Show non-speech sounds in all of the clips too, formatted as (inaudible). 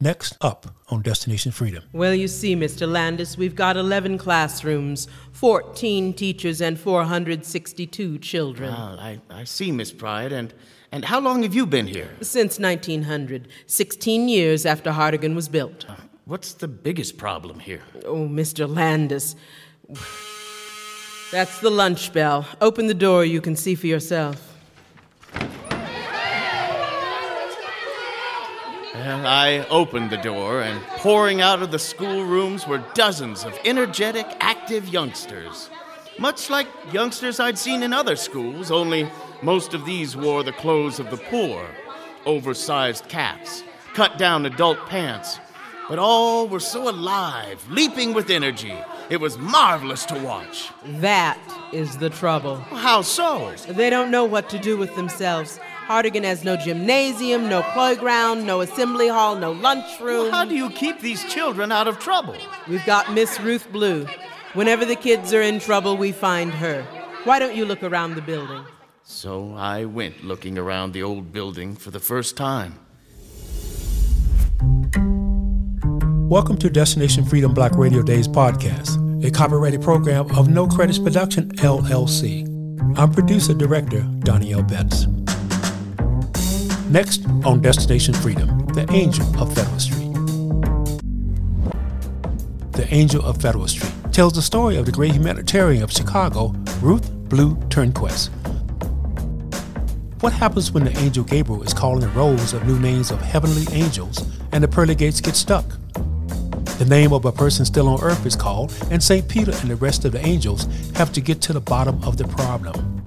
Next up on Destination Freedom. Well, you see, Mr. Landis, we've got 11 classrooms, 14 teachers, and 462 children. Well, I, I see, Miss Pride. And, and how long have you been here? Since 1900, 16 years after Hardigan was built. Uh, what's the biggest problem here? Oh, Mr. Landis. That's the lunch bell. Open the door, you can see for yourself. Well, I opened the door, and pouring out of the schoolrooms were dozens of energetic, active youngsters. Much like youngsters I'd seen in other schools, only most of these wore the clothes of the poor oversized caps, cut down adult pants. But all were so alive, leaping with energy. It was marvelous to watch. That is the trouble. How so? They don't know what to do with themselves. Hardigan has no gymnasium, no playground, no assembly hall, no lunchroom. How do you keep these children out of trouble? We've got Miss Ruth Blue. Whenever the kids are in trouble, we find her. Why don't you look around the building? So I went looking around the old building for the first time. Welcome to Destination Freedom Black Radio Days podcast, a copyrighted program of No Credits Production, LLC. I'm producer director Donnie Betts. Next on Destination Freedom, The Angel of Federal Street. The Angel of Federal Street tells the story of the great humanitarian of Chicago, Ruth Blue Turnquist. What happens when the angel Gabriel is calling the rolls of new names of heavenly angels and the pearly gates get stuck? The name of a person still on earth is called, and St. Peter and the rest of the angels have to get to the bottom of the problem.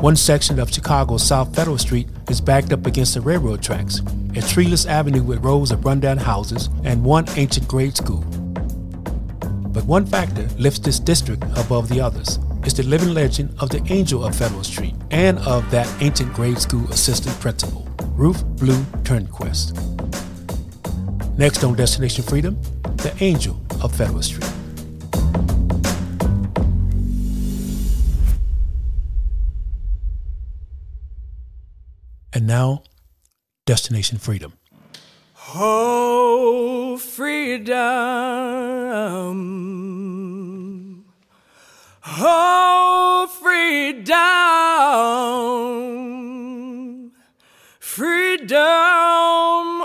One section of Chicago's South Federal Street is backed up against the railroad tracks, a treeless avenue with rows of rundown houses and one ancient grade school. But one factor lifts this district above the others. It's the living legend of the angel of Federal Street and of that ancient grade school assistant principal, Ruth Blue Turnquist. Next on Destination Freedom, the angel of Federal Street. And now, Destination Freedom. Oh, freedom. Oh, freedom. Freedom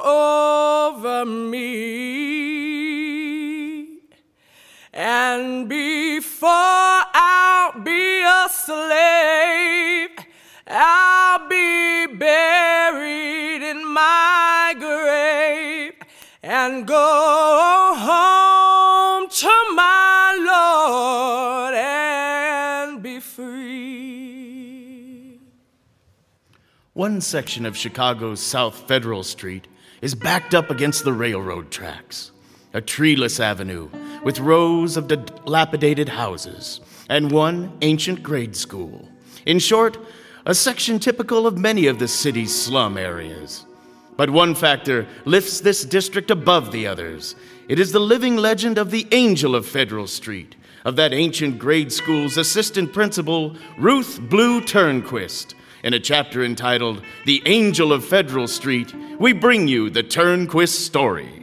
over me. And before I'll be a slave, I'll be buried in my grave and go home to my Lord and be free. One section of Chicago's South Federal Street is backed up against the railroad tracks. A treeless avenue with rows of dilapidated houses and one ancient grade school. In short, a section typical of many of the city's slum areas. But one factor lifts this district above the others. It is the living legend of the Angel of Federal Street, of that ancient grade school's assistant principal, Ruth Blue Turnquist. In a chapter entitled The Angel of Federal Street, we bring you the Turnquist story.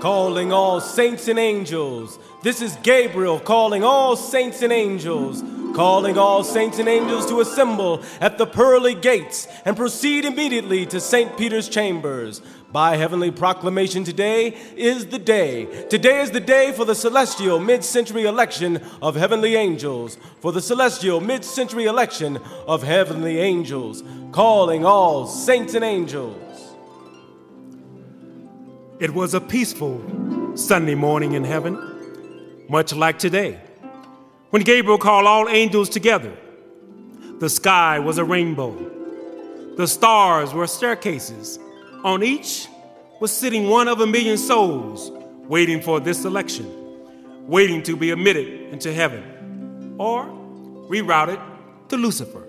Calling all saints and angels This is Gabriel calling all saints and angels, calling all saints and angels to assemble at the pearly gates and proceed immediately to St. Peter's chambers. By heavenly proclamation, today is the day. Today is the day for the celestial mid century election of heavenly angels. For the celestial mid century election of heavenly angels, calling all saints and angels. It was a peaceful Sunday morning in heaven much like today. When Gabriel called all angels together, the sky was a rainbow. The stars were staircases. On each was sitting one of a million souls waiting for this election, waiting to be admitted into heaven or rerouted to Lucifer.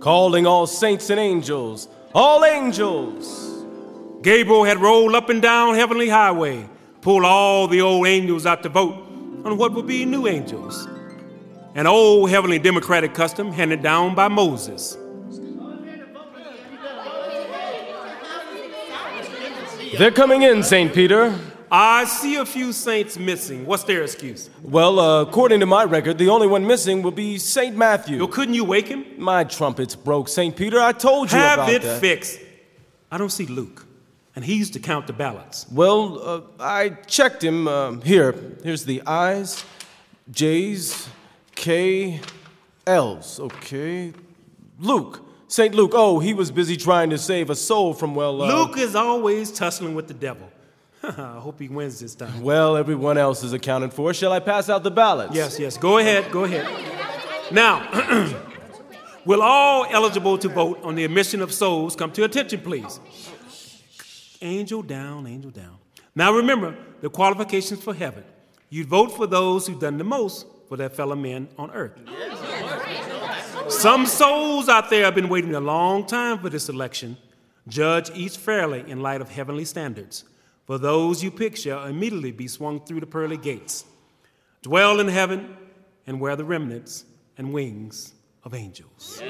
Calling all saints and angels, all angels. Gabriel had rolled up and down heavenly highway, pulled all the old angels out to vote on what would be new angels. An old heavenly democratic custom handed down by Moses. They're coming in, St. Peter. I see a few saints missing. What's their excuse? Well, uh, according to my record, the only one missing will be St. Matthew. Well, couldn't you wake him? My trumpet's broke, St. Peter. I told you about that. Have it fixed. I don't see Luke, and he's to count the ballots. Well, uh, I checked him. Uh, here, here's the I's, J's, K, L's. Okay. Luke. St. Luke. Oh, he was busy trying to save a soul from, well. Uh, Luke is always tussling with the devil. (laughs) I hope he wins this time. Well, everyone else is accounted for. Shall I pass out the ballots? Yes, yes. Go ahead, go ahead. Now, (clears throat) will all eligible to vote on the admission of souls come to attention, please? Angel down, angel down. Now remember the qualifications for heaven. You'd vote for those who've done the most for their fellow men on earth. Some souls out there have been waiting a long time for this election. Judge each fairly in light of heavenly standards. For those you pick shall immediately be swung through the pearly gates. Dwell in heaven and wear the remnants and wings of angels.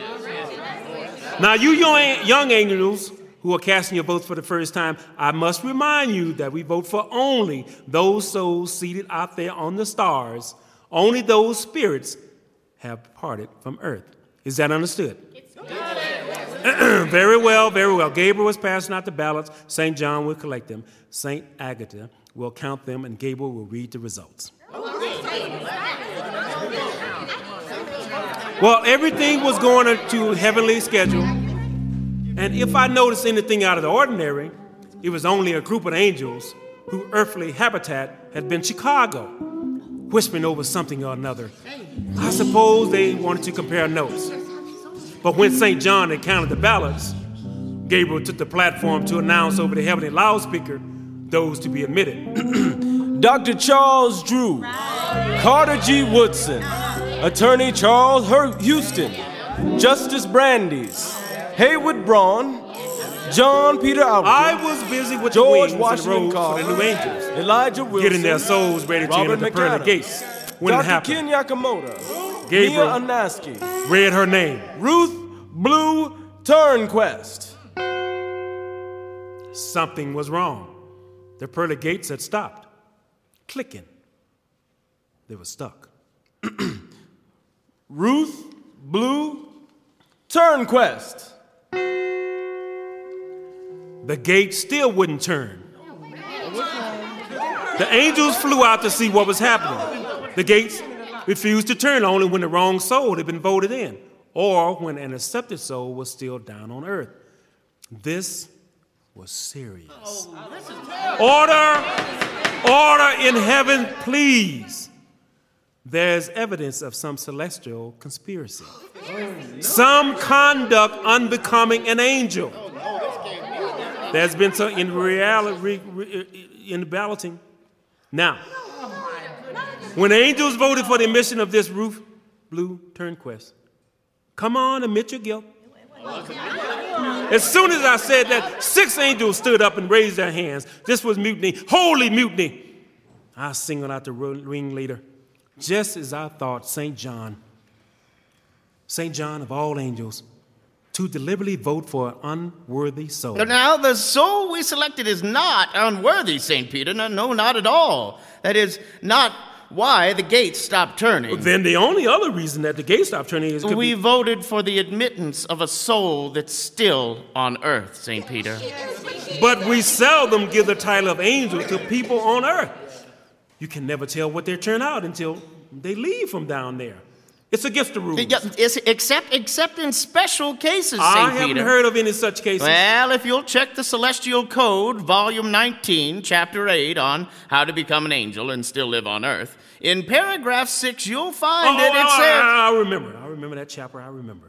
Now, you young, young angels who are casting your votes for the first time, I must remind you that we vote for only those souls seated out there on the stars. Only those spirits have departed from earth. Is that understood? (clears throat) very well, very well. Gabriel was passing out the ballots. St. John will collect them. St. Agatha will count them, and Gabriel will read the results. Well, everything was going to heavenly schedule. And if I noticed anything out of the ordinary, it was only a group of angels whose earthly habitat had been Chicago, whispering over something or another. I suppose they wanted to compare notes. But when St. John had counted the ballots, Gabriel took the platform to announce over the heavenly loudspeaker those to be admitted. (clears throat) Dr. Charles Drew, Carter G. Woodson, Attorney Charles Her- Houston, Justice Brandeis, Haywood Braun, John Peter Albright. I was busy with George the Washington Carver, the New Angels, Elijah Wilson, getting their souls ready to Robert enter the pearly gates. When Dr. it happened, Ken Yakamoto, Gabriel Mia Anaski, read her name, Ruth Blue Turnquist. Something was wrong. The pearly gates had stopped, clicking. They were stuck. (clears throat) Ruth Blue Turnquist. The gate still wouldn't turn. The angels flew out to see what was happening. The gates refused to turn only when the wrong soul had been voted in or when an accepted soul was still down on earth. This was serious. Oh, order, order in heaven, please. There's evidence of some celestial conspiracy, some conduct unbecoming an angel. There's been some in reality in the balloting. Now, when angels voted for the admission of this Ruth, Blue Turnquist, come on, admit your guilt. As soon as I said that, six angels stood up and raised their hands. This was mutiny, holy mutiny. I singled out the ringleader, just as I thought St. John, St. John of all angels, to deliberately vote for an unworthy soul. Now, the soul we selected is not unworthy, St. Peter. No, no, not at all. That is, not why the gates stopped turning. Then the only other reason that the gates stopped turning is 'cause We we- voted for the admittance of a soul that's still on earth, St. Peter. But we seldom give the title of angel to people on earth. You can never tell what they turn out until they leave from down there. It's against the rules. It's- except, except in special cases, St. I haven't Peter. heard of any such cases. Well, if you'll check the Celestial Code, Volume 19, Chapter 8, on how to become an angel and still live on earth, in paragraph 6, you'll find oh, it. It says I, I remember. I remember that chapter. I remember.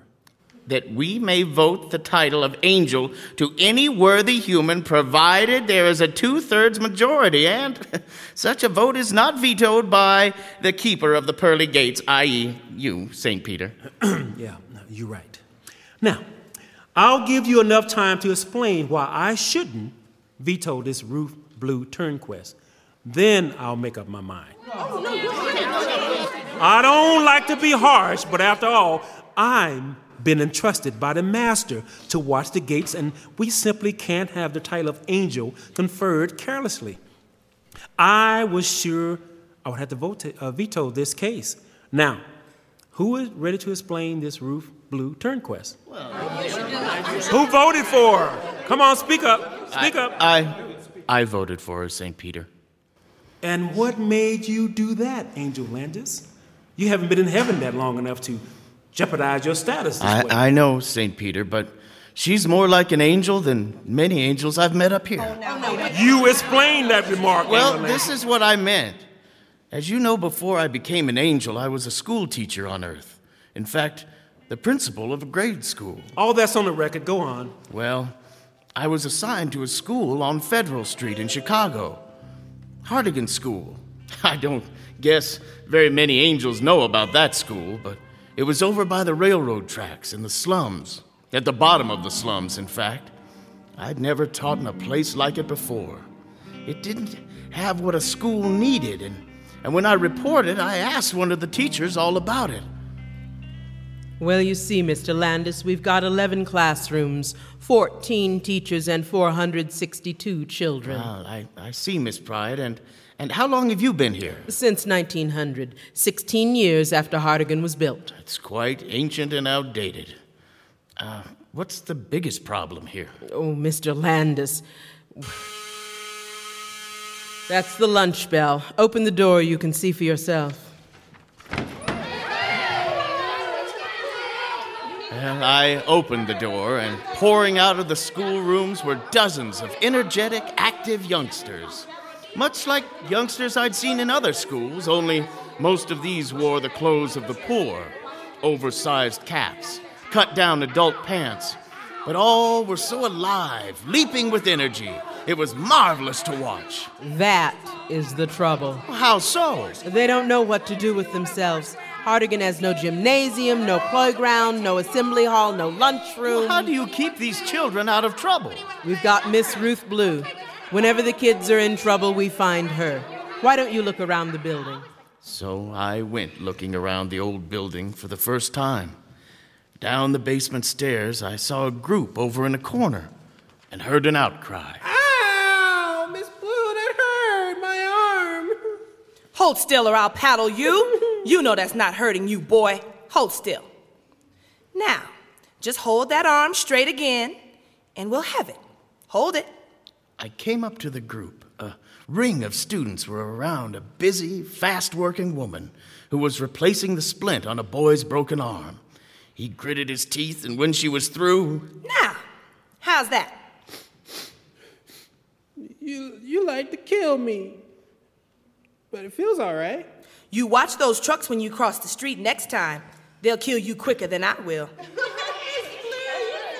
That we may vote the title of angel to any worthy human provided there is a two thirds majority, and (laughs) such a vote is not vetoed by the keeper of the pearly gates, i.e., you, St. Peter. (clears throat) Yeah, no, you're right. Now, I'll give you enough time to explain why I shouldn't veto this Ruth Blue Turnquist. Then I'll make up my mind. I don't like to be harsh, but after all, I'm been entrusted by the master to watch the gates, and we simply can't have the title of angel conferred carelessly. I was sure I would have to vote uh, veto this case. Now, who is ready to explain this roof Blue Turnquest? Who voted for her? Come on, speak up. Speak up. I, I voted for her, St. Peter. And what made you do that, Angel Landis? You haven't been in heaven that long enough to jeopardize your status this way. I, I know, St. Peter, but she's more like an angel than many angels I've met up here. Oh, oh, you explain that remark, Well, Angel this is what I meant. As you know, before I became an angel, I was a school teacher on earth. In fact, the principal of a grade school. All that's on the record. Go on. Well, I was assigned to a school on Federal Street in Chicago. Hardigan School. (laughs) I don't guess very many angels know about that school, but it was over by the railroad tracks in the slums. At the bottom of the slums, in fact. I'd never taught in a place like it before. It didn't have what a school needed, and, and when I reported, I asked one of the teachers all about it. Well, you see, Mr. Landis, we've got 11 classrooms, 14 teachers, and 462 children. Well, I, I see, Miss Pride, and, and how long have you been here? Since 1900, 16 years after Hardigan was built. It's quite ancient and outdated. Uh, what's the biggest problem here? Oh, Mr. Landis. That's the lunch bell. Open the door, you can see for yourself. Well, I opened the door, and pouring out of the schoolrooms were dozens of energetic, active youngsters. Much like youngsters I'd seen in other schools, only most of these wore the clothes of the poor oversized caps, cut down adult pants. But all were so alive, leaping with energy. It was marvelous to watch. That is the trouble. How so? They don't know what to do with themselves. Hardigan has no gymnasium, no playground, no assembly hall, no lunchroom. How do you keep these children out of trouble? We've got Miss Ruth Blue. Whenever the kids are in trouble, we find her. Why don't you look around the building? So I went looking around the old building for the first time. Down the basement stairs, I saw a group over in a corner and heard an outcry. Ow! Miss Blue, that hurt my arm. Hold still or I'll paddle you. You know that's not hurting you, boy. Hold still. Now, just hold that arm straight again, and we'll have it. Hold it. I came up to the group. A ring of students were around a busy, fast working woman who was replacing the splint on a boy's broken arm. He gritted his teeth, and when she was through, Now, how's that? You you like to kill me. But it feels all right. You watch those trucks when you cross the street next time. They'll kill you quicker than I will. (laughs)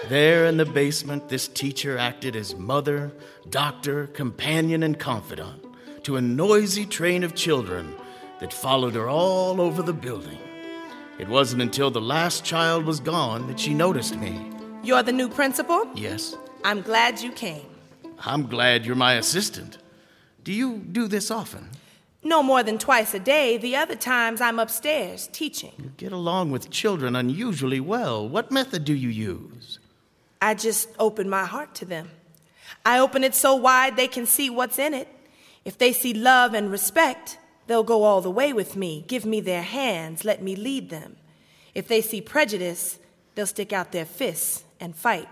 There in the basement, this teacher acted as mother, doctor, companion, and confidant to a noisy train of children that followed her all over the building. It wasn't until the last child was gone that she noticed me. You're the new principal? Yes, I'm glad you came. I'm glad you're my assistant. Do you do this often? No more than twice a day. The other times I'm upstairs teaching. You get along with children unusually well. What method do you use? I just open my heart to them. I open it so wide they can see what's in it. If they see love and respect, They'll go all the way with me, give me their hands, let me lead them. If they see prejudice, they'll stick out their fists and fight.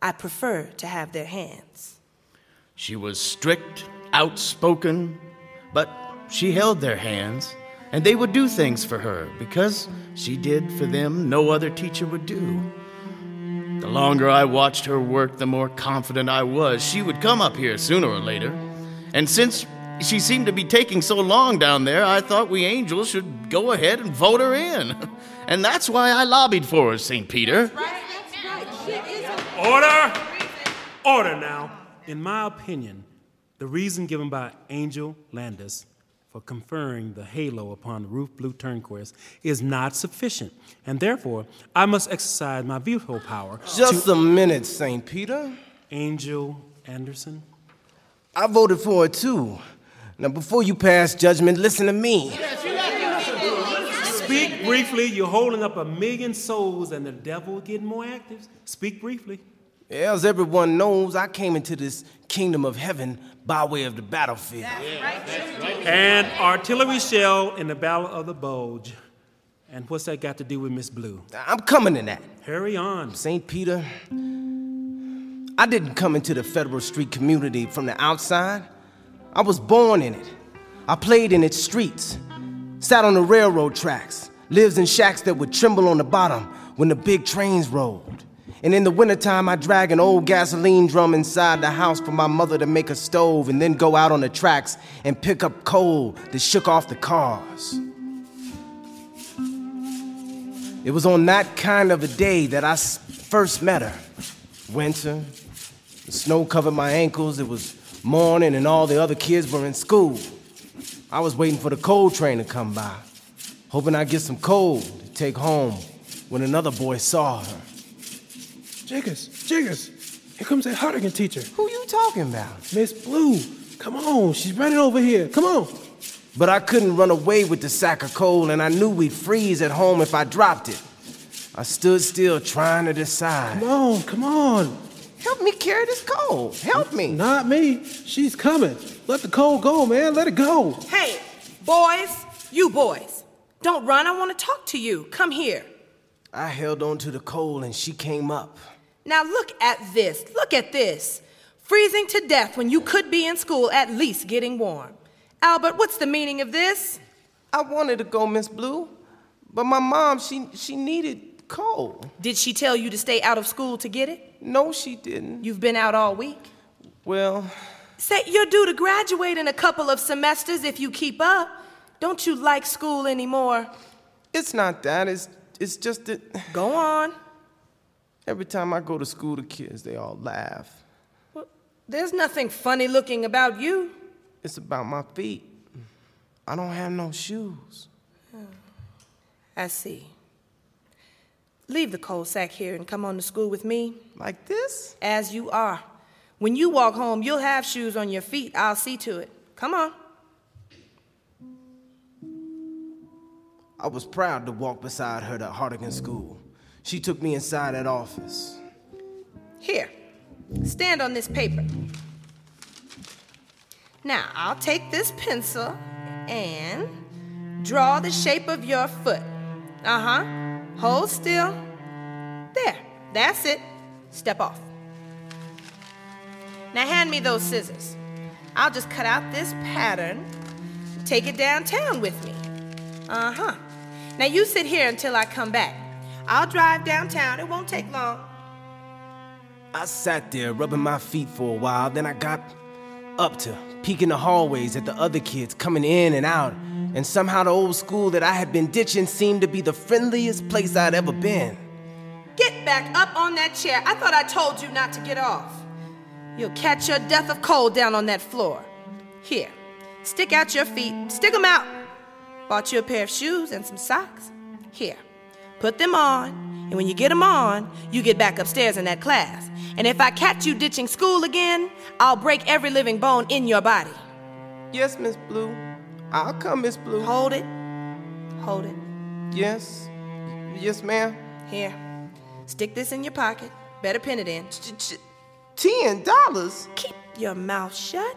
I prefer to have their hands. She was strict, outspoken, but she held their hands, and they would do things for her because she did for them no other teacher would do. The longer I watched her work, the more confident I was she would come up here sooner or later. And since she seemed to be taking so long down there, I thought we angels should go ahead and vote her in. (laughs) And that's why I lobbied for her, St. Peter. Order! Order now. In my opinion, the reason given by Angel Landis for conferring the halo upon the Ruth Blue Turnquist is not sufficient, and therefore I must exercise my veto power. Just a minute, St. Peter. Angel Anderson. I voted for it too. Now, before you pass judgment, listen to me. Speak briefly. You're holding up a million souls, and the devil getting more active. Speak briefly. As everyone knows, I came into this kingdom of heaven by way of the battlefield. And artillery shell in the Battle of the Bulge. And what's that got to do with Miss Blue? I'm coming to that. Hurry on. St. Peter, I didn't come into the Federal Street community from the outside. I was born in it. I played in its streets, sat on the railroad tracks, lived in shacks that would tremble on the bottom when the big trains rolled. And in the wintertime, I drag an old gasoline drum inside the house for my mother to make a stove and then go out on the tracks and pick up coal that shook off the cars. It was on that kind of a day that I first met her. Winter, the snow covered my ankles, it was morning, and all the other kids were in school. I was waiting for the coal train to come by, hoping I'd get some coal to take home when another boy saw her. Jiggers, Jiggers, here comes that Hardigan teacher. Who you talking about? Miss Blue. Come on, she's running over here. Come on. But I couldn't run away with the sack of coal, and I knew we'd freeze at home if I dropped it. I stood still trying to decide. Come on, come on. Help me carry this coal. Help me. Not me. She's coming. Let the coal go, man. Let it go. Hey, boys, you boys, don't run. I want to talk to you. Come here. I held on to the coal, and she came up. Now look at this. Look at this. Freezing to death when you could be in school, at least getting warm. Albert, what's the meaning of this? I wanted to go, Miss Blue, but my mom, she she needed coal. Did she tell you to stay out of school to get it? No, she didn't. You've been out all week. Well, Say you're due to graduate in a couple of semesters if you keep up. Don't you like school anymore? it's not that. It's it's just that Go on. Every time I go to school, the kids they all laugh. Well, there's nothing funny looking about you. It's about my feet. I don't have no shoes. I see. Leave the coal sack here and come on to school with me Like this? as you are. When you walk home, you'll have shoes on your feet. I'll see to it. Come on. I was proud to walk beside her to Hardigan School. She took me inside that office. Here, stand on this paper. Now, I'll take this pencil and draw the shape of your foot. Uh huh. Hold still. There, that's it. Step off. Now, hand me those scissors. I'll just cut out this pattern. Take it downtown with me. Uh huh. Now, you sit here until I come back. I'll drive downtown. It won't take long. I sat there rubbing my feet for a while, then I got up to peeking the hallways at the other kids coming in and out, and somehow the old school that I had been ditching seemed to be the friendliest place I'd ever been. Get back up on that chair. I thought I told you not to get off. You'll catch your death of cold down on that floor. Here, stick out your feet. Stick 'em out. Bought you a pair of shoes and some socks. Here, put them on, and when you get them on, you get back upstairs in that class. And if I catch you ditching school again, I'll break every living bone in your body. Yes, Miss Blue. I'll come, Miss Blue. Hold it. Hold it. Yes. Yes, ma'am. Here, stick this in your pocket. Better pin it in. Ten dollars? Keep your mouth shut.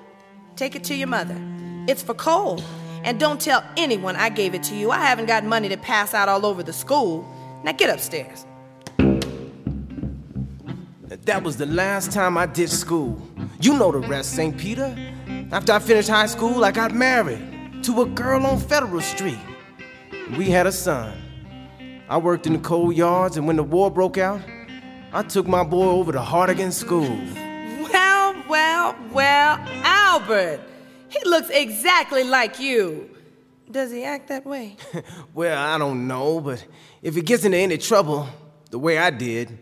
Take it to your mother. It's for coal. And don't tell anyone I gave it to you. I haven't got money to pass out all over the school. Now get upstairs. That was the last time I did school. You know the rest, St. Peter. After I finished high school, I got married to a girl on Federal Street. We had a son. I worked in the coal yards, and when the war broke out, I took my boy over to Hardigan School. Well, well, well, Albert. He looks exactly like you. Does he act that way? (laughs) well, I don't know, but if he gets into any trouble, the way I did,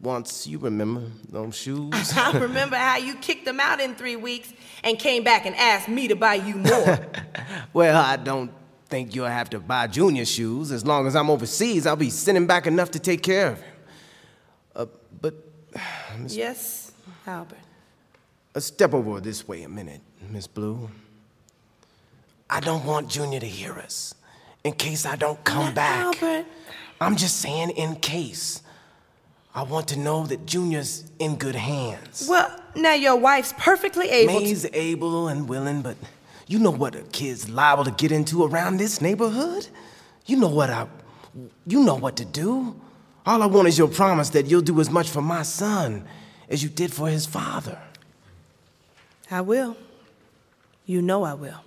once you remember those (laughs) shoes. I remember how you kicked them out in three weeks and came back and asked me to buy you more. (laughs) well, I don't think you'll have to buy Junior shoes. As long as I'm overseas, I'll be sending back enough to take care of him. Uh, but, (sighs) Ms. Yes, Albert. Uh, step over this way a minute, Miss Blue. I don't want Junior to hear us. In case I don't come back. Albert. I'm just saying, in case. I want to know that Junior's in good hands. Well, now your wife's perfectly able May's to. able and willing, but you know what a kid's liable to get into around this neighborhood? You know what I. You know what to do. All I want is your promise that you'll do as much for my son as you did for his father. I will. You know I will.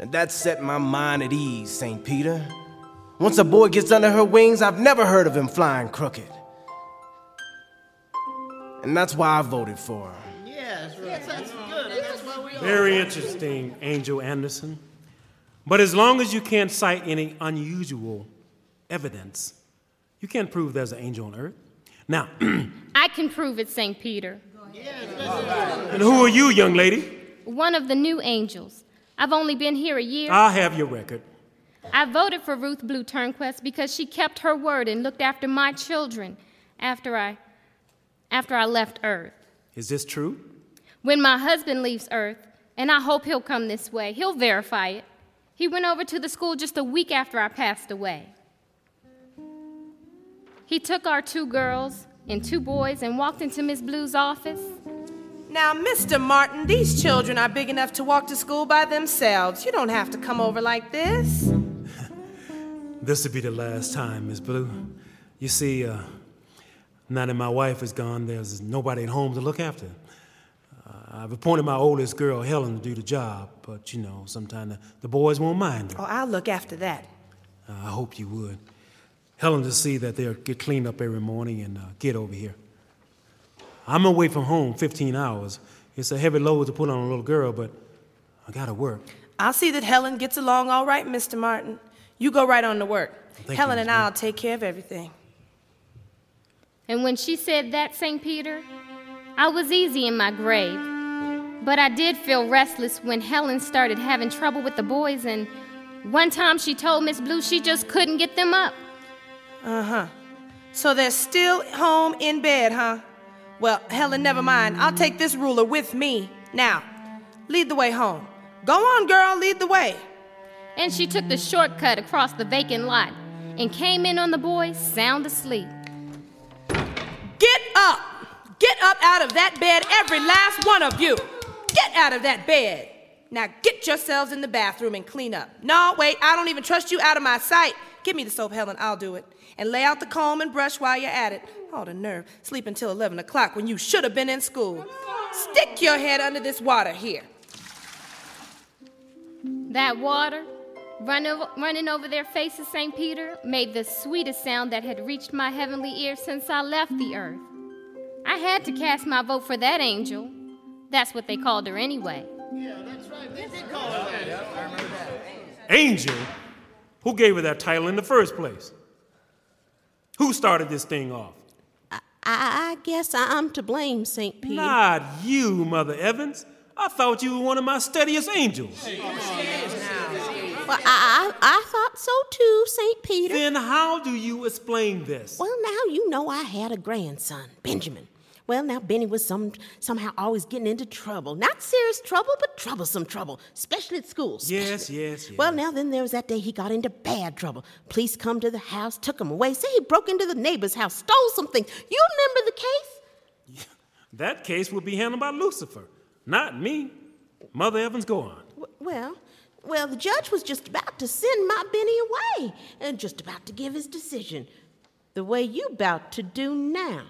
And that set my mind at ease, St. Peter. Once a boy gets under her wings, I've never heard of him flying crooked. And that's why I voted for her. Yes, yes that's good. That's why we Very interesting, Angel Anderson. But as long as you can't cite any unusual evidence, you can't prove there's an angel on earth. Now, (clears throat) I can prove it, St. Peter. and who are you, young lady? One of the new angels. I've only been here a year. I'll have your record. I voted for Ruth Blue Turnquest because she kept her word and looked after my children after I after I left Earth. Is this true? When my husband leaves Earth, and I hope he'll come this way, he'll verify it. He went over to the school just a week after I passed away. He took our two girls and two boys and walked into Miss Blue's office. Now, Mr. Martin, these children are big enough to walk to school by themselves. You don't have to come over like this. (laughs) This will be the last time, Miss Blue. You see, uh, now that my wife is gone, there's nobody at home to look after. Uh, I've appointed my oldest girl, Helen, to do the job, but you know, sometimes the, the boys won't mind her. Oh, I'll look after that. Uh, I hope you would. Helen to see that they'll get cleaned up every morning and uh, get over here. I'm away from home 15 hours. It's a heavy load to put on a little girl, but I gotta work. I'll see that Helen gets along all right, Mr. Martin. You go right on to work. Thank Helen you, and I'll take care of everything. And when she said that, St. Peter, I was easy in my grave. But I did feel restless when Helen started having trouble with the boys, and one time she told Miss Blue she just couldn't get them up. Uh huh. So they're still home in bed, huh? Well, Helen, never mind. I'll take this ruler with me. Now, lead the way home. Go on, girl, lead the way. And she took the shortcut across the vacant lot and came in on the boys sound asleep. Get up! Get up out of that bed, every last one of you! Get out of that bed! Now get yourselves in the bathroom and clean up. No, wait, I don't even trust you out of my sight. Give me the soap, Helen, I'll do it. And lay out the comb and brush while you're at it. Oh, the nerve. Sleep until 11 o'clock when you should have been in school. Stick your head under this water here. That water, run over, running over their faces, St. Peter, made the sweetest sound that had reached my heavenly ear since I left the earth. I had to cast my vote for that angel. That's what they called her anyway. Yeah, that's right. They did call her Angel? Who gave her that title in the first place? Who started this thing off? I, I guess I'm to blame, St. Peter. Not you, Mother Evans. I thought you were one of my steadiest angels. Well, I, I, I thought so too, St. Peter. Then how do you explain this? Well, now you know I had a grandson, Benjamin. Well, now Benny was some somehow always getting into trouble. Not serious trouble, but troublesome trouble, especially at school. Yes, yes, yes. Well, now then there was that day he got into bad trouble. Police come to the house, took him away. Say he broke into the neighbor's house, stole some things. You remember the case? (laughs) That case will be handled by Lucifer, not me. Mother Evans, go on. W- well, well, the judge was just about to send my Benny away and just about to give his decision. The way you about to do now.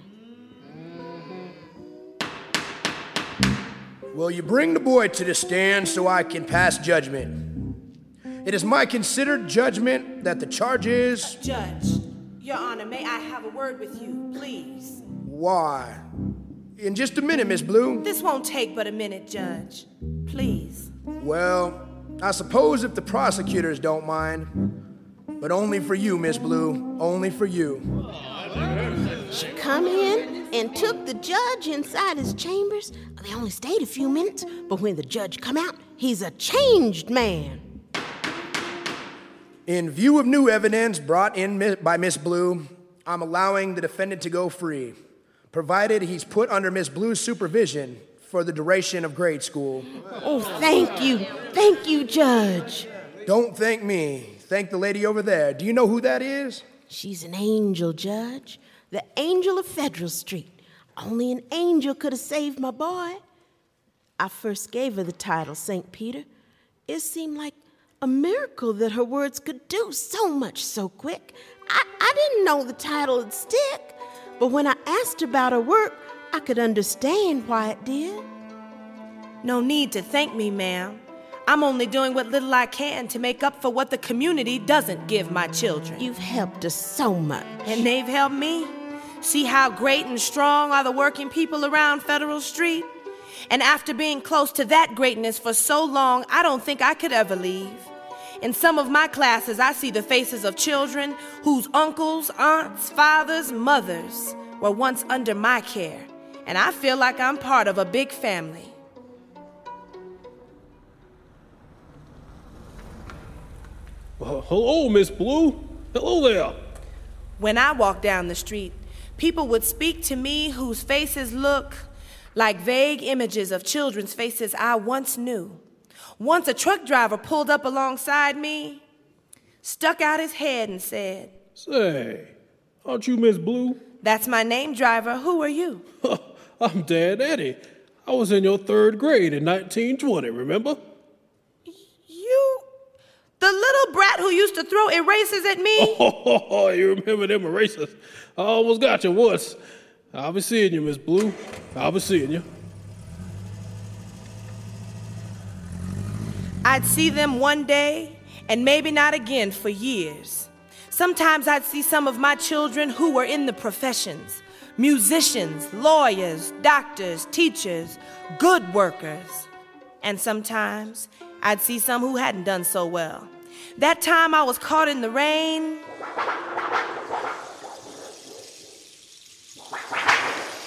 Will you bring the boy to the stand so I can pass judgment? It is my considered judgment that the charge is. Judge, Your Honor, may I have a word with you, please? Why? In just a minute, Miss Blue. This won't take but a minute, Judge. Please. Well, I suppose if the prosecutors don't mind, but only for you, Miss Blue. Only for you. She come in and took the judge inside his chambers. They only stayed a few minutes, but when the judge come out, he's a changed man. In view of new evidence brought in by Miss Blue, I'm allowing the defendant to go free, provided he's put under Miss Blue's supervision for the duration of grade school. Oh, thank you. Thank you, Judge. Don't thank me. Thank the lady over there. Do you know who that is? She's an angel, Judge. The angel of Federal Street. Only an angel could have saved my boy. I first gave her the title St. Peter. It seemed like a miracle that her words could do so much so quick. I, I didn't know the title would stick, but when I asked about her work, I could understand why it did. No need to thank me, ma'am. I'm only doing what little I can to make up for what the community doesn't give my children. You've helped us so much. And they've helped me. See how great and strong are the working people around Federal Street? And after being close to that greatness for so long, I don't think I could ever leave. In some of my classes, I see the faces of children whose uncles, aunts, fathers, mothers were once under my care. And I feel like I'm part of a big family. Hello, Miss Blue. Hello there. When I walk down the street, people would speak to me whose faces look like vague images of children's faces I once knew. Once a truck driver pulled up alongside me, stuck out his head, and said, Say, aren't you Miss Blue? That's my name, driver. Who are you? (laughs) I'm Dad Eddie. I was in your third grade in 1920, remember? The little brat who used to throw erasers at me? (laughs) Oh, you remember them erasers? I almost got you once. I'll be seeing you, Miss Blue. I'll be seeing you. I'd see them one day and maybe not again for years. Sometimes I'd see some of my children who were in the professions musicians, lawyers, doctors, teachers, good workers. And sometimes I'd see some who hadn't done so well. That time I was caught in the rain.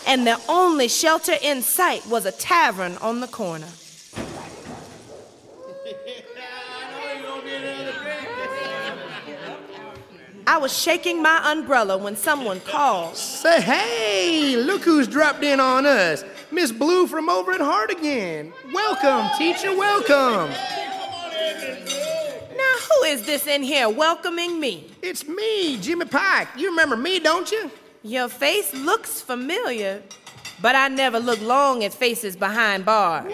And the only shelter in sight was a tavern on the corner. I was shaking my umbrella when someone called. Say, hey, look who's dropped in on us. Miss Blue from over at Hardigan. Welcome, teacher, welcome. Now, who is this in here welcoming me? It's me, Jimmy Pike. You remember me, don't you? Your face looks familiar, but I never look long at faces behind bars.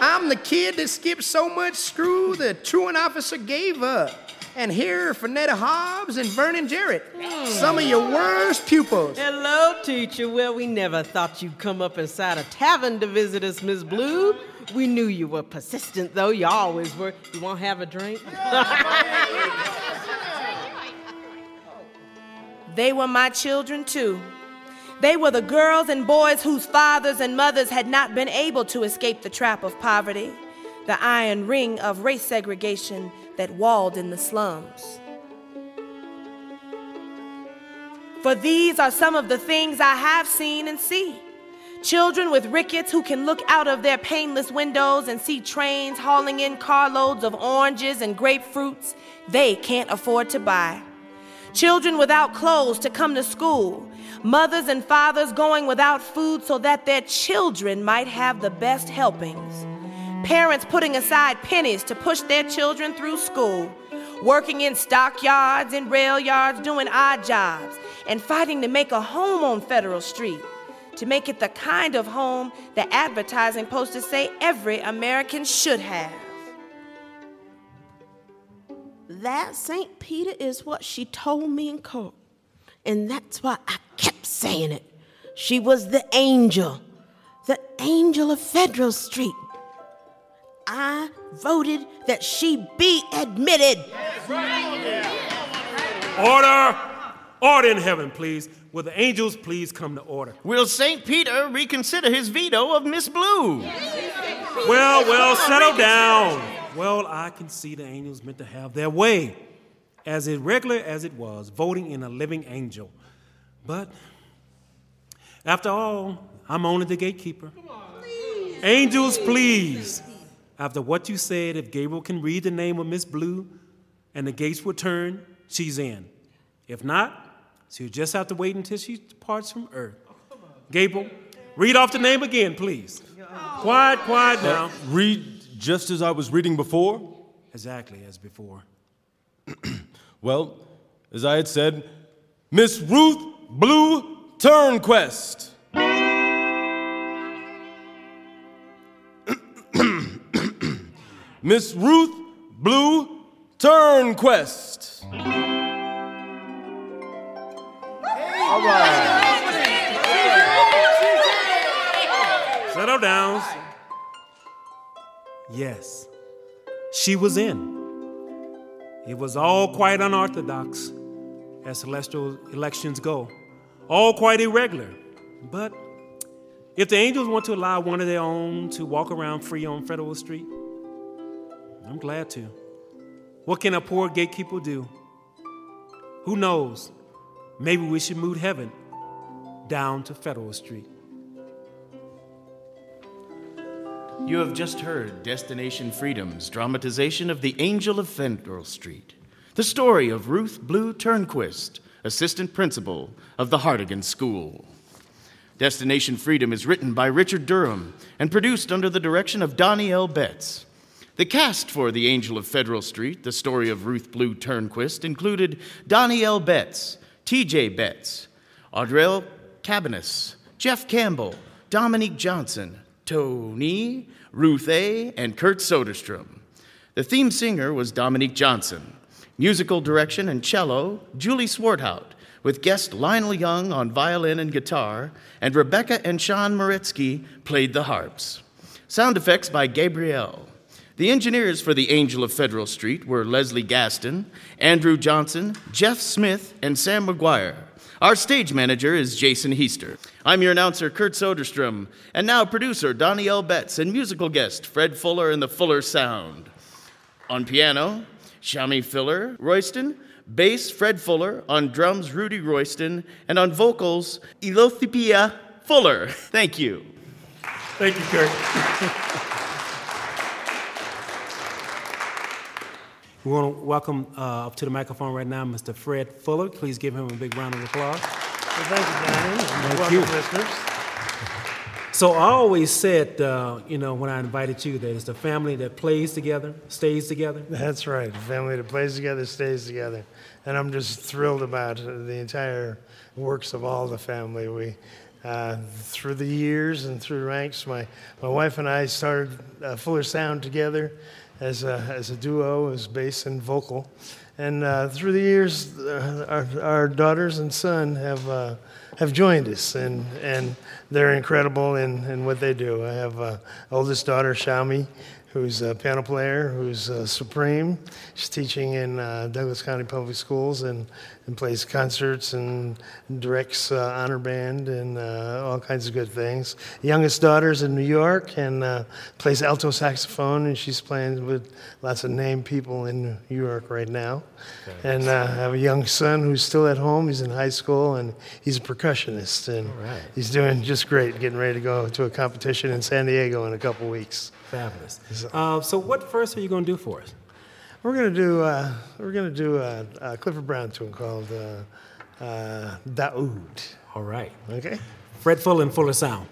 I'm the kid that skipped so much screw the truant officer gave up. And here are Finetta Hobbs and Vernon Jarrett, some of your worst pupils. Hello, teacher. Well, we never thought you'd come up inside a tavern to visit us, Miss Blue. We knew you were persistent, though. You always were. You want to have a drink? (laughs) They were my children too. They were the girls and boys whose fathers and mothers had not been able to escape the trap of poverty, the iron ring of race segregation that walled in the slums. For these are some of the things I have seen and see. Children with rickets who can look out of their painless windows and see trains hauling in carloads of oranges and grapefruits they can't afford to buy. Children without clothes to come to school. Mothers and fathers going without food so that their children might have the best helpings. Parents putting aside pennies to push their children through school. Working in stockyards and rail yards, doing odd jobs, and fighting to make a home on Federal Street. to make it the kind of home the advertising posters say every American should have. That St. Peter is what she told me in court. And that's why I kept saying it. She was the angel, the angel of Federal Street. I voted that she be admitted. Order! Order in heaven, please. Will the angels please come to order? Will St. Peter reconsider his veto of Miss Blue? Well, well, settle down. Well, I can see the angels meant to have their way, as irregular as it was, voting in a living angel. But after all, I'm only the gatekeeper. Angels, please. After what you said, if Gabriel can read the name of Miss Blue and the gates will turn, she's in. If not, she'll just have to wait until she departs from earth. Gabriel, read off the name again, please. Quiet, quiet now. Uh, read just as I was reading before? Exactly as before. (clears throat) Well, as I had said, Miss Ruth Blue Turnquist. Miss Ruth Blue Turnquist. All right. Settle down. Yes, she was in. It was all quite unorthodox, as celestial elections go, all quite irregular. But if the angels want to allow one of their own to walk around free on Federal Street, I'm glad to. What can a poor gatekeeper do? Who knows? Maybe we should move heaven down to Federal Street. You have just heard Destination Freedom's dramatization of The Angel of Federal Street, the story of Ruth Blue Turnquist, assistant principal of the Hardigan School. Destination Freedom is written by Richard Durham and produced under the direction of Donnie L. Betts. The cast for The Angel of Federal Street, the story of Ruth Blue Turnquist, included Donnie L. Betts, T.J. Betts, Audrell Cabanis, Jeff Campbell, Dominique Johnson, Tony, Ruth A., and Kurt Soderstrom. The theme singer was Dominique Johnson. Musical direction and cello, Julie Swarthout, with guest Lionel Young on violin and guitar, and Rebecca and Sean Moretsky played the harps. Sound effects by Gabrielle. The engineers for The Angel of Federal Street were Leslie Gaston, Andrew Johnson, Jeff Smith, and Sam McGuire. Our stage manager is Jason Heaster. I'm your announcer, Kurt Soderstrom, and now producer Donnie L. Betts and musical guest Fred Fuller and the Fuller Sound. On piano, Shami Fuller Royston, bass Fred Fuller, on drums Rudy Royston, and on vocals Elthopia Fuller. (laughs) Thank you. Thank you, Kurt. (laughs) We want to welcome uh, up to the microphone right now Mr. Fred Fuller. Please give him a big round of applause. Well, thank you, Danny. Thank Welcome, you. listeners. So I always said, uh, you know, when I invited you, that it's the family that plays together, stays together. That's right. The family that plays together stays together. And I'm just thrilled about the entire works of all the family. We, uh, through the years and through ranks, my, my wife and I started uh, Fuller Sound together as a, as a duo, as bass and vocal. And uh, through the years, uh, our, our daughters and son have, uh, have joined us, and, and they're incredible in, in what they do. I have uh, oldest daughter, Shami, who's a piano player, who's uh, supreme. She's teaching in uh, Douglas County Public Schools and, and plays concerts and directs uh, honor band and uh, all kinds of good things. Youngest daughter's in New York and uh, plays alto saxophone, and she's playing with lots of named people in New York right now. And uh, I have a young son who's still at home. He's in high school and he's a percussionist, and he's doing just great. Getting ready to go to a competition in San Diego in a couple weeks. Fabulous. Uh, so, what verse are you going to do for us? We're gonna do uh, we're gonna do a, a Clifford Brown tune called uh, uh, Daahoud. All right. Okay. Fred Fuller and Fuller Sound.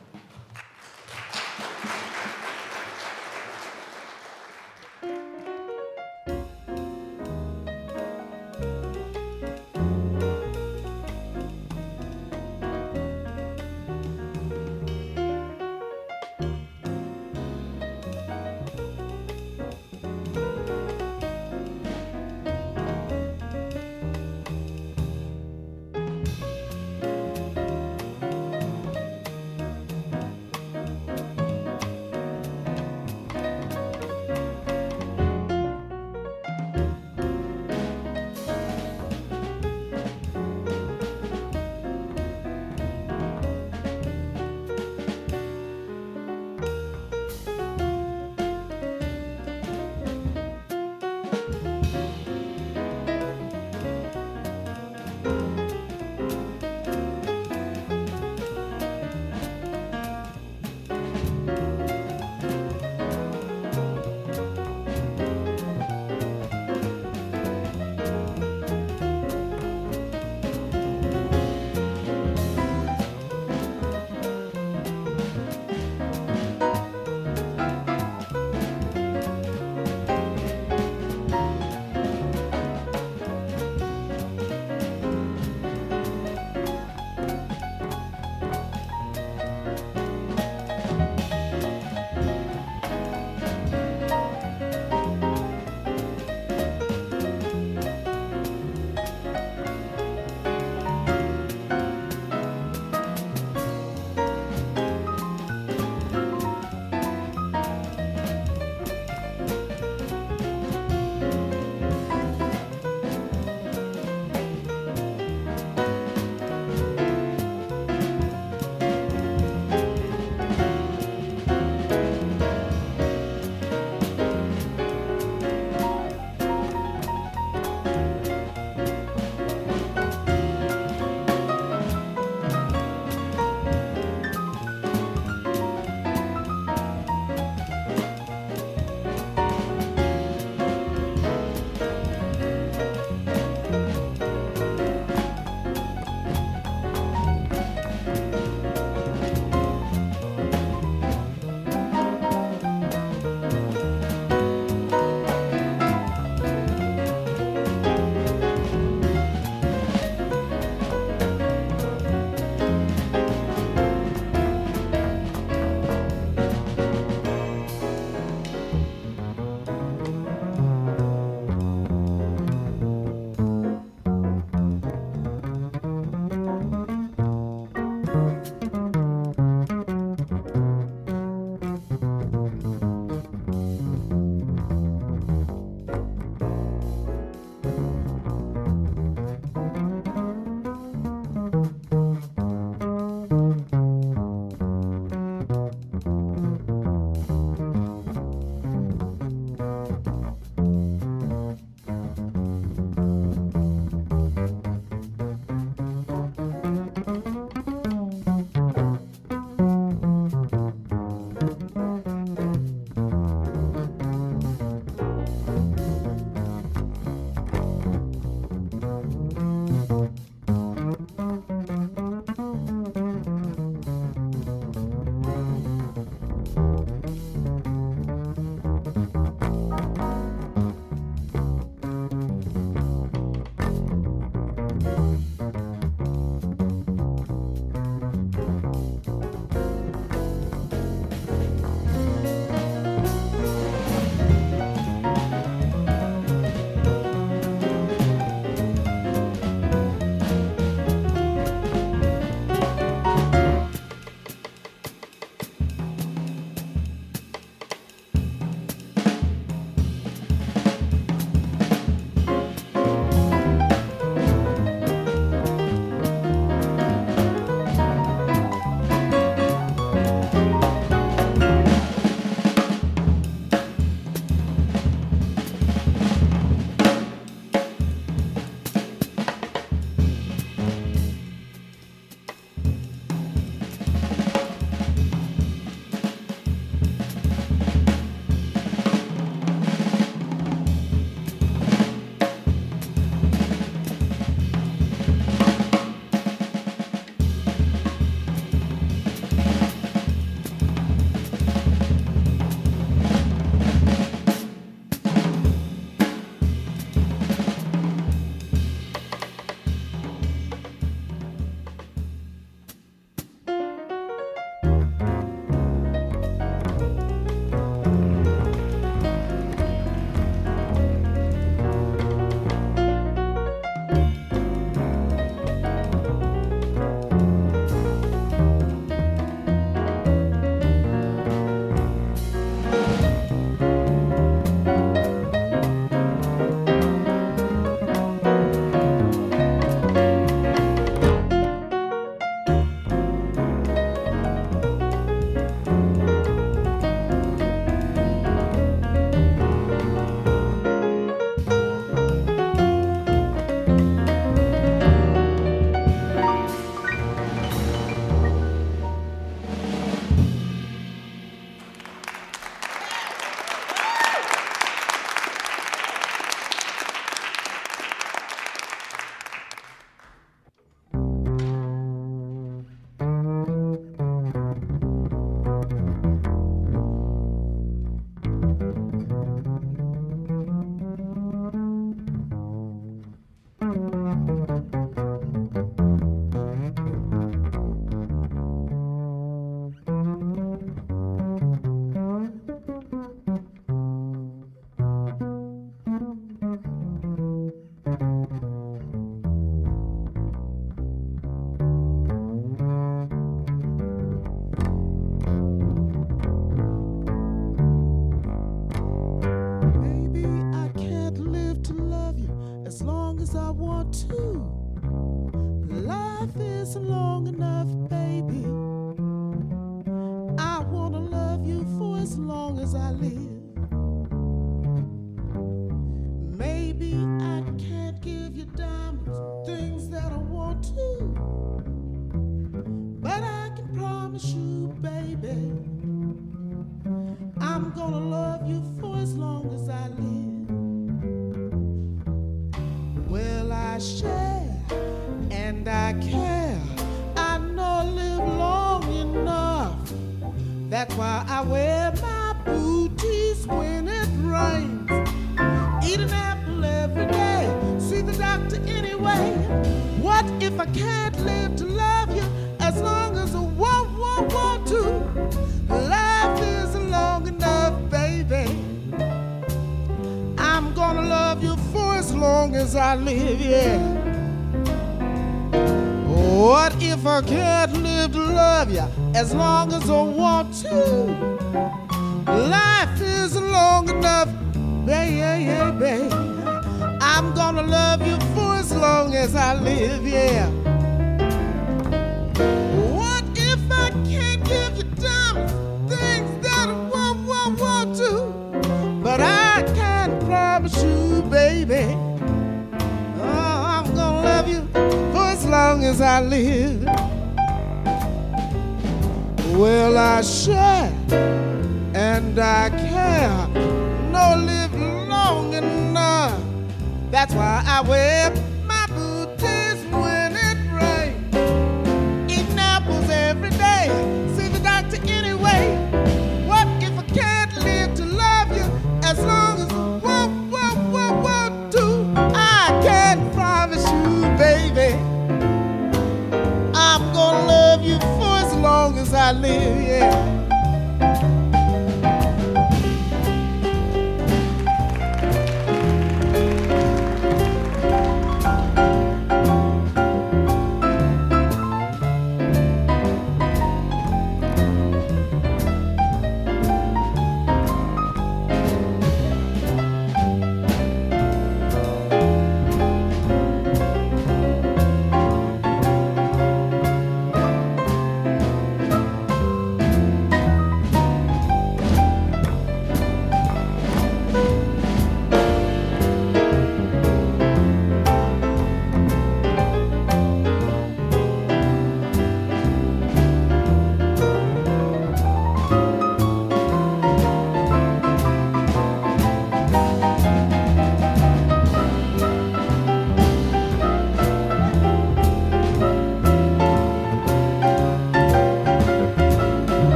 Live, yeah. What if I can't give you diamonds, things that I want, want, want to? But I can promise you, baby, oh, I'm gonna love you for as long as I live. Well, I share and I care. No, live long enough. That's why I wear live.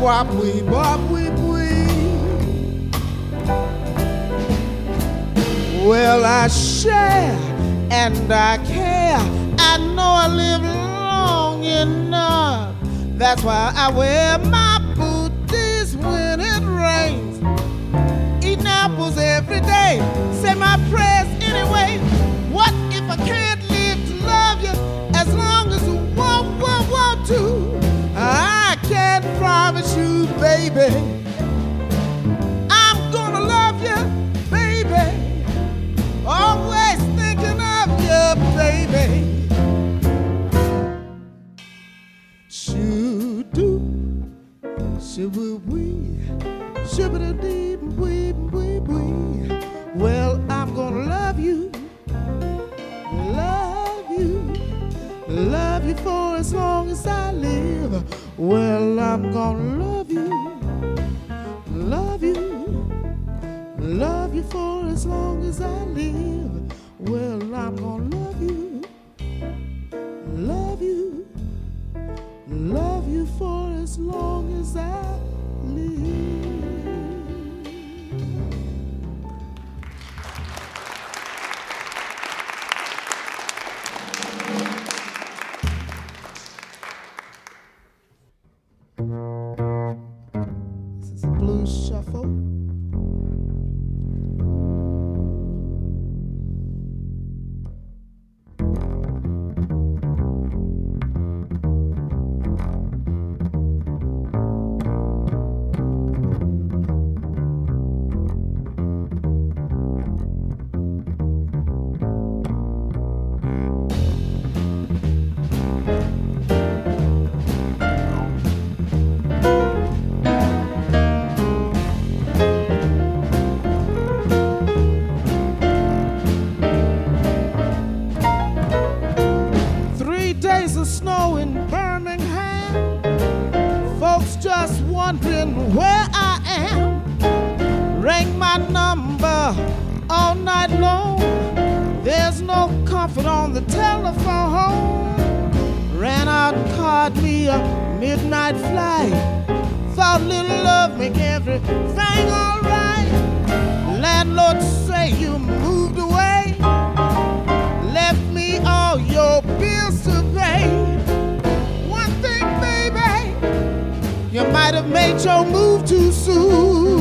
boapui, boapui, pui. Well, I share and I care. I know I live long enough. That's why I wear my booties when it rains. Eating apples every day. Say my prayers. promise you, baby, I'm gonna love you, baby. Always thinking of you, baby. Shoo do, shoo wee, shoo Well, I'm gonna love you, love you, love you for as long as I live. Well, I'm gonna love you, love you, love you for as long as I live. A midnight flight. Thought little love make everything alright. Landlord say you moved away. Left me all your bills to pay. One thing, baby, you might have made your move too soon.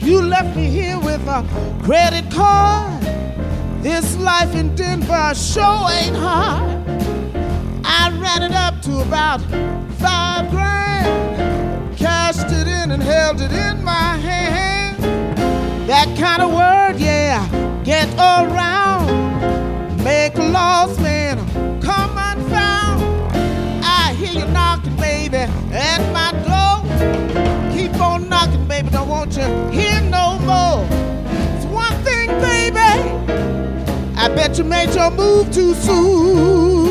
You left me here with a credit card. This life in Denver sure ain't hard. It up to about five grand. Cashed it in and held it in my hand. That kind of word, yeah, get around. Make a lost man come unfound. I hear you knocking, baby, at my door. Keep on knocking, baby, don't want you here no more. It's one thing, baby. I bet you made your move too soon.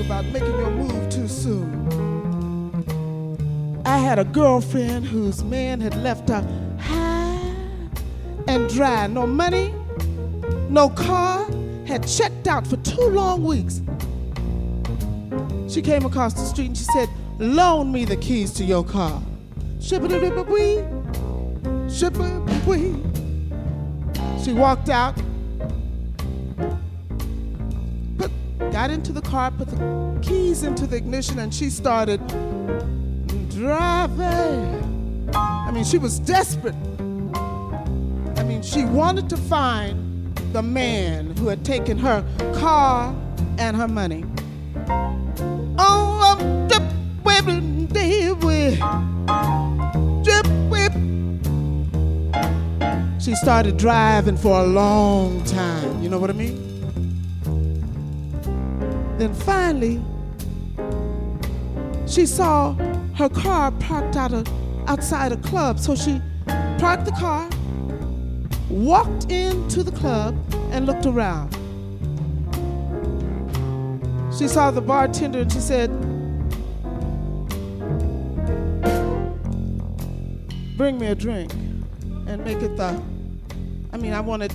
About making your move too soon. I had a girlfriend whose man had left her high and dry. No money, no car, had checked out for two long weeks. She came across the street and she said, Loan me the keys to your car. Shibba-dibba-wee, shibba-wee. She walked out, got into the car, put the keys into the ignition, and she started driving. I mean, she was desperate. I mean, she wanted to find the man who had taken her car and her money. Oh, I'm dip whipping drip whip. She started driving for a long time. You know what I mean? Then finally, she saw her car parked out of, outside a club. So she parked the car, walked into the club, and looked around. She saw the bartender and she said, Bring me a drink and make it the, I mean, I wanted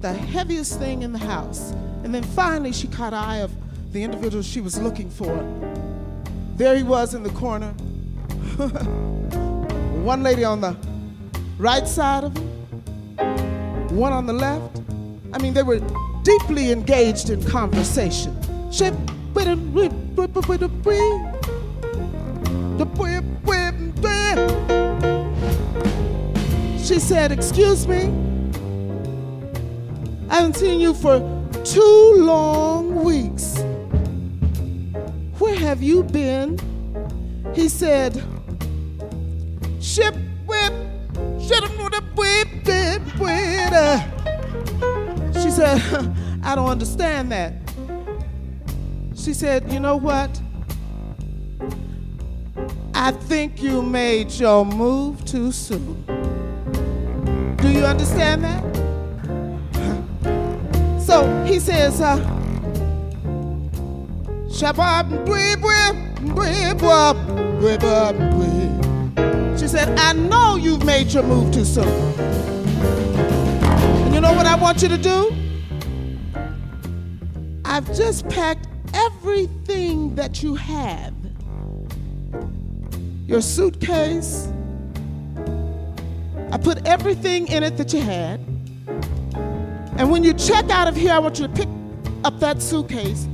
the heaviest thing in the house. And then finally she caught eye of the individual she was looking for. There he was in the corner. (laughs) one lady on the right side of him, one on the left. I mean, they were deeply engaged in conversation. She said, Excuse me. I haven't seen you for two long weeks. Where have you been? He said, Ship whip, ship whip, whip, whip. She said, (laughs) I don't understand that. She said, You know what? I think you made your move too soon. Do you understand that? (laughs) So he says, uh, She said, I know you've made your move too soon. And you know what I want you to do? I've just packed everything that you have your suitcase. I put everything in it that you had. And when you check out of here, I want you to pick up that suitcase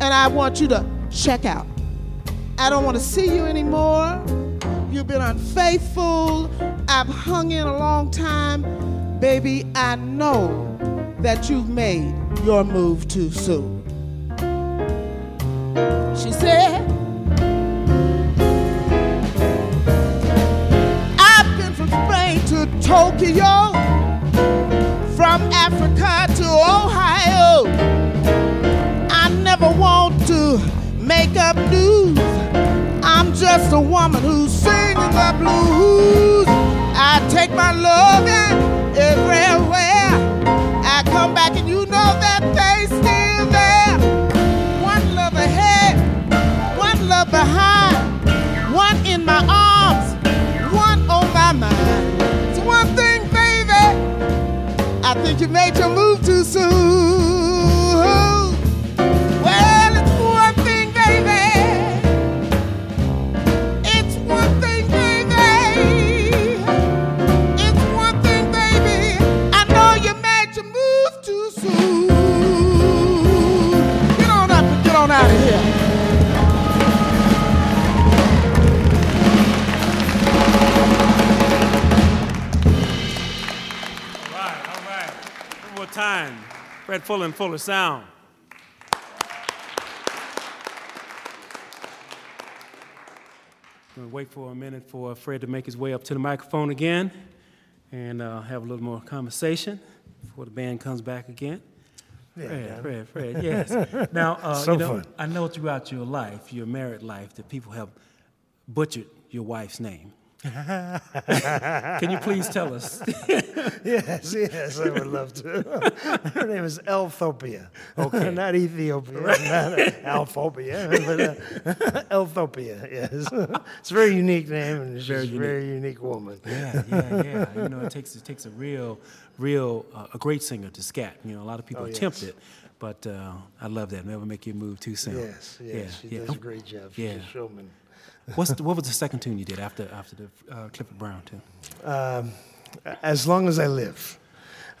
and I want you to check out. I don't want to see you anymore. You've been unfaithful. I've hung in a long time. Baby, I know that you've made your move too soon. She said, I've been from Spain to Tokyo, from Africa to Ohio. Want to make up news. I'm just a woman who's singing the blues. I take my love everywhere. I come back and you know that they still there. One love ahead, one love behind, one in my arms, one on my mind. It's one thing, baby. I think you made your move too soon. Fred and full of Sound. Gonna wait for a minute for Fred to make his way up to the microphone again and uh, have a little more conversation before the band comes back again. Yeah, Fred, Fred, Fred, yes. (laughs) Now, uh, So you know, fun. I know throughout your life, your married life, that people have butchered your wife's name. Can you please tell us? (laughs) yes, yes, I would love to. (laughs) Her name is Elthopia. Okay. (laughs) not Ethiopia, not Alphobia, but uh, Elthopia, yes. it's a very unique name and she's Very a very unique woman. Yeah, yeah, yeah. You know, it takes it takes a real, real, uh, a great singer to scat. You know, a lot of people Oh, attempt yes. it, but uh, I love that. Never make you move too soon. Yes, yes, yeah, she yeah. does a great job. She's yeah. a showman. What's the, what was the second tune you did after after the uh, Clifford Brown tune? Um, as long as I live.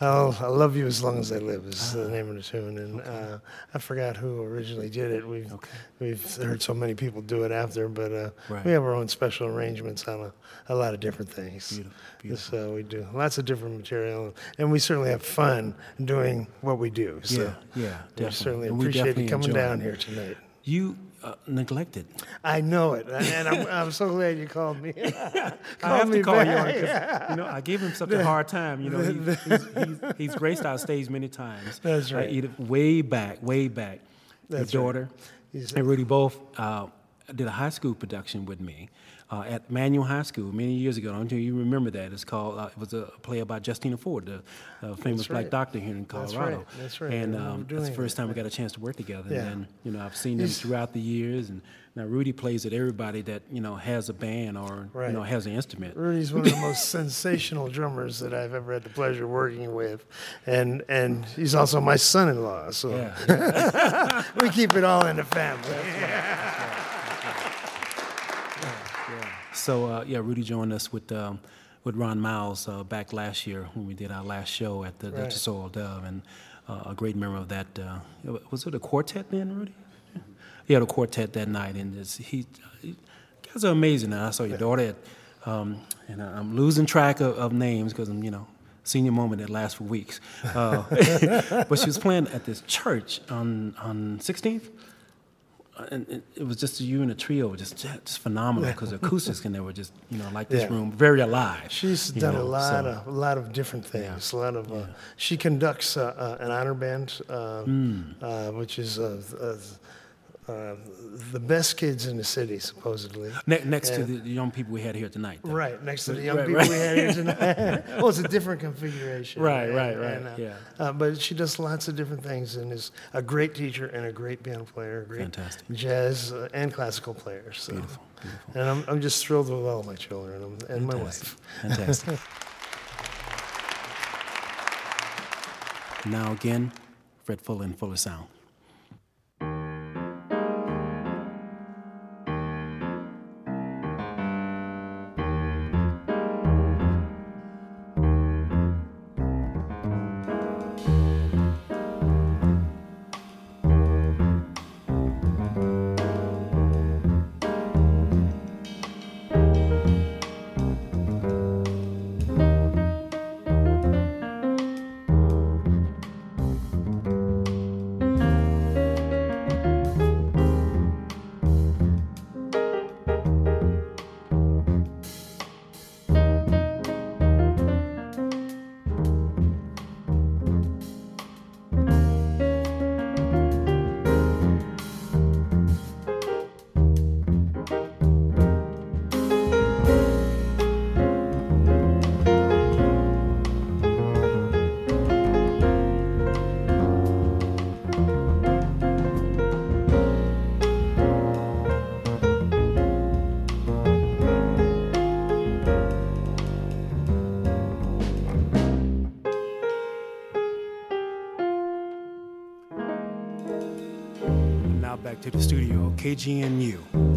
I'll, I'll love you as long as I live is the name of the tune, and uh, I forgot who originally did it. We've we've heard so many people do it after, but uh, Right. we have our own special arrangements on a, a lot of different things. Beautiful, beautiful. So we do lots of different material, and we certainly have fun doing what we do. So yeah, yeah, we definitely. certainly appreciate definitely you coming down it. here tonight. You uh, neglected. I know it, and I'm, I'm so glad you called me. (laughs) (laughs) I have me to call you on back. 'cause, you know I gave him such a hard time. You know, he, (laughs) he's, he's, he's graced our stage many times. That's Uh, right. either way back, way back. That's right. daughter He's- and Rudy both uh, did a high school production with me uh, at Manual High School many years ago. I don't know if you remember that. It's called. Uh, it was a play about Justina Ford, the uh, famous black doctor here in Colorado. That's right. That's right. And um, that's the first time we got a chance to work together. Yeah. And then, you know, I've seen them He's- throughout the years. And now Rudy plays with everybody that you know has a band or Right. you know has an instrument. Rudy's one of the (laughs) most sensational drummers that I've ever had the pleasure of working with, and and he's also my son-in-law. So Yeah. (laughs) we keep it all in the family. So uh, yeah, Rudy joined us with um, with Ron Miles uh, back last year when we did our last show at the Right. Oil Dove, and uh, a great member of that. Uh, was it a quartet then, Rudy? He had a quartet that night, and just, he, he guys are amazing. And I saw your daughter, at, um, and I'm losing track of, of names because I'm, you know, senior moment that lasts for weeks. Uh, (laughs) but she was playing at this church on on 16th. Uh, And it, it was just you and a trio, just just phenomenal because the acoustics in there were just you know like this Yeah. room, very alive. She's done know, a lot so- of a lot of different things. A lot of uh, she conducts uh, uh, an honor band, uh, Mm. uh, which is uh, the best kids in the city, supposedly. Ne- next to the young people we had here tonight. though. Right, next to the young Right, people right. we had here (laughs) tonight. well, it's a different configuration. Right, and- right, right, and, uh, yeah. Uh, but she does lots of different things and is a great teacher and a great piano player, a great Fantastic. jazz uh, and classical player. So. Beautiful, And I'm, I'm just thrilled with all my children and, and my wife. Fantastic. (laughs) now again, Fred Fuller and Fuller Sound. KGNU.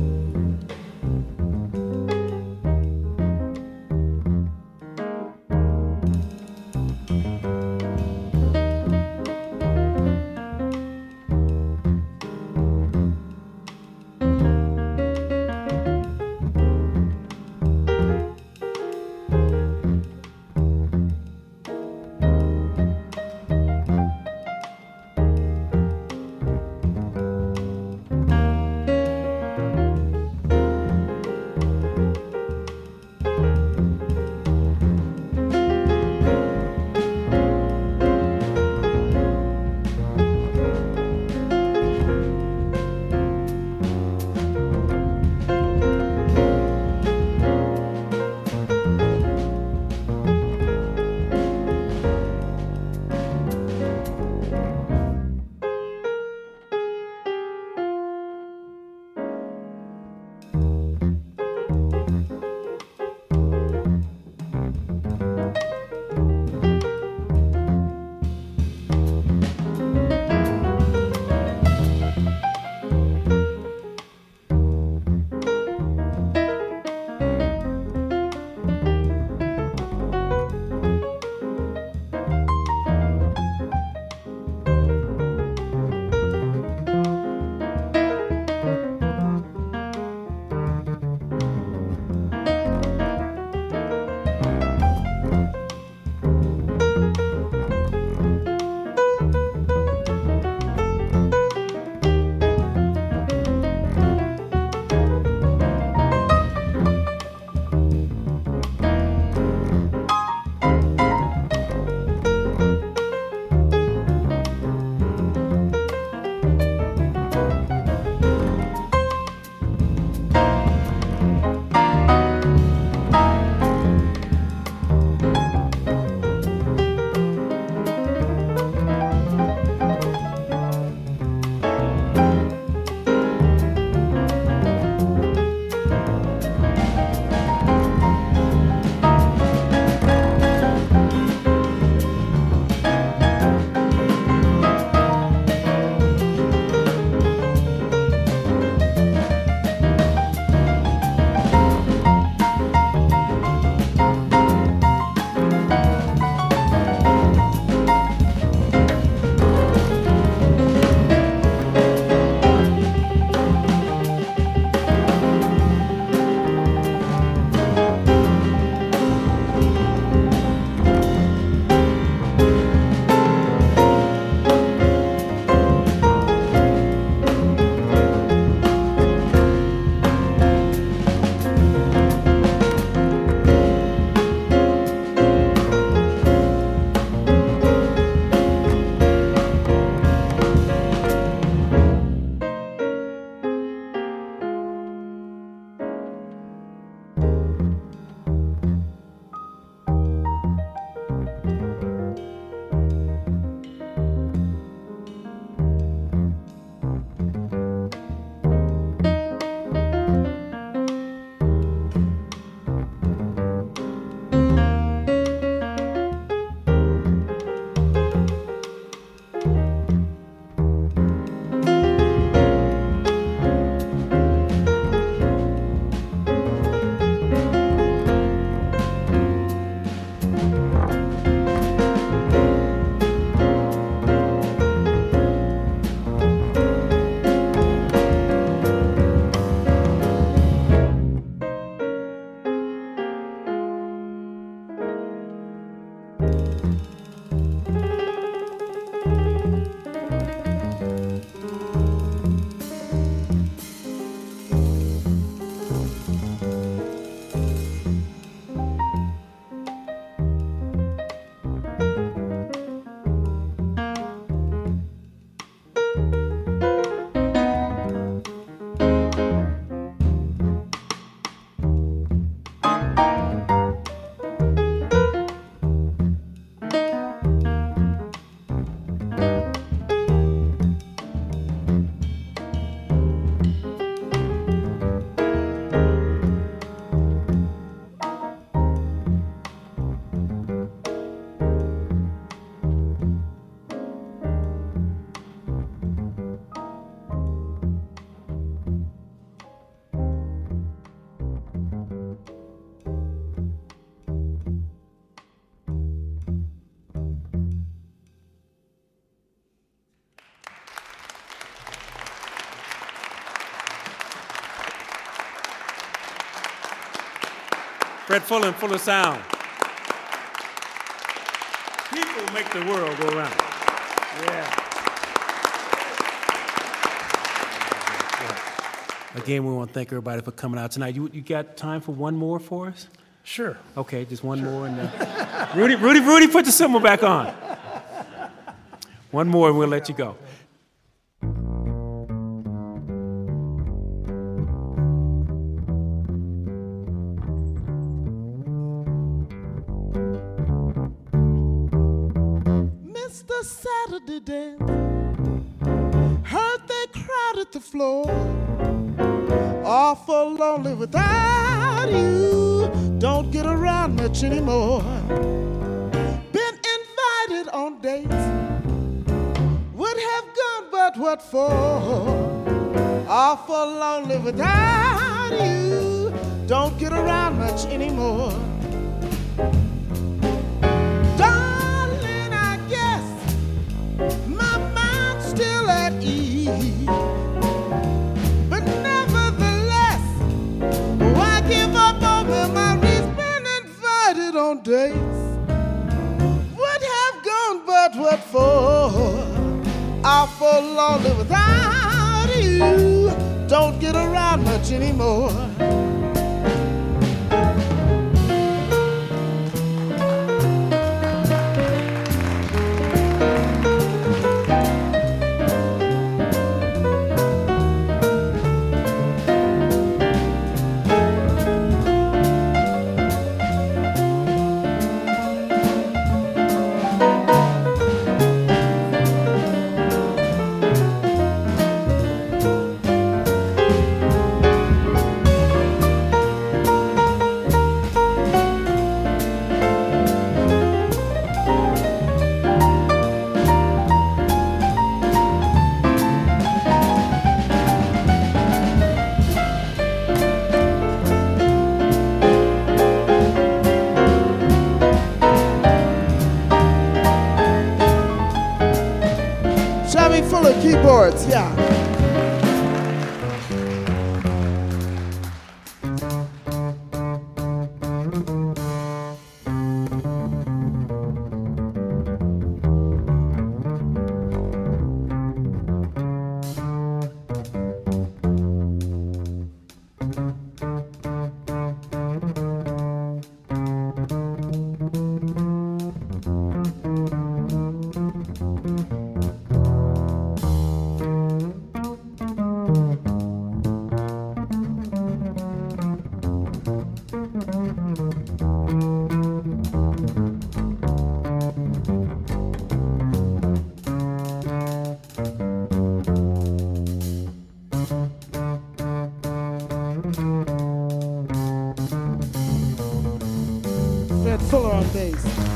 Fred Fuller and Fuller Sound. People make the world go round. Yeah. Again, we want to thank everybody for coming out tonight. You, you got time for one more for us? Sure. Okay, just one more. And, uh, Rudy, Rudy, Rudy, put the cymbal back on. One more, and we'll let you go. Without you. Don't get around much anymore. Darling, I guess my mind's still at ease. But nevertheless, why give up on memories? Been invited on dates. Would have gone, but what for? Awful lonely without you. Don't get around much anymore. Fuller on bass.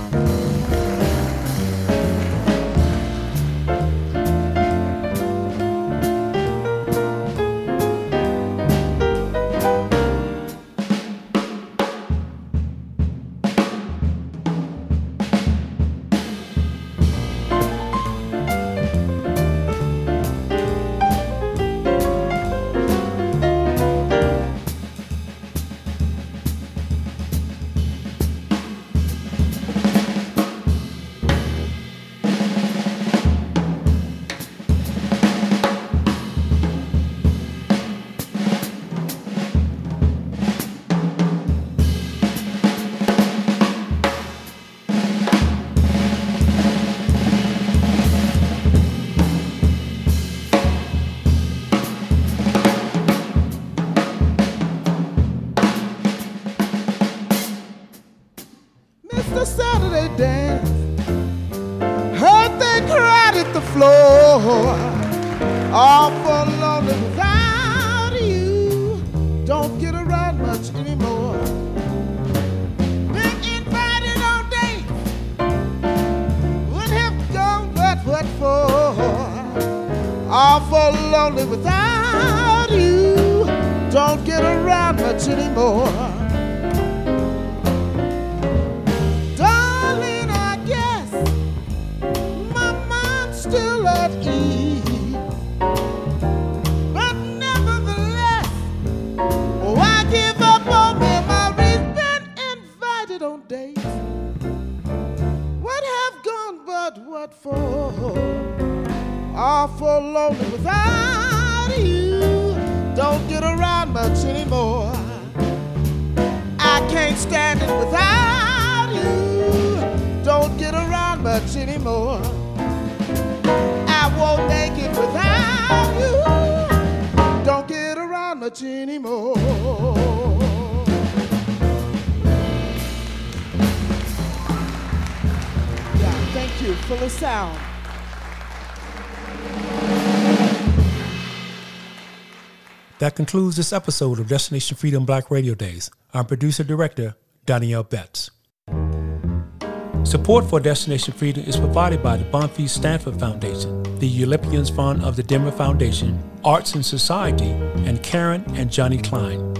Sound. That concludes this episode of Destination Freedom Black Radio Days. I'm producer director Donnie L. Betts. Support for Destination Freedom is provided by the Bonfils Stanton Foundation, the Olympians Fund of the Denver Foundation, Arts and Society, and Karen and Johnny Klein.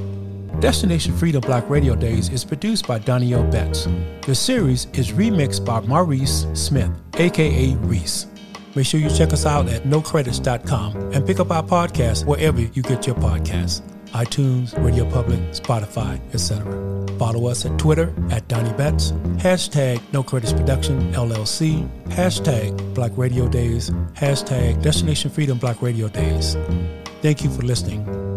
Destination Freedom Black Radio Days is produced by Donnie L. Betts. The series is remixed by Maurice Smith, aka Reese. Make sure you check us out at nocredits.com and pick up our podcast wherever you get your podcasts iTunes, Radio Public, Spotify, etc. Follow us at Twitter at Donnie Betts, hashtag No Credits Production LLC, hashtag Black Radio Days, hashtag Destination Freedom Black Radio Days. Thank you for listening.